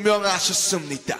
운명하셨습니다.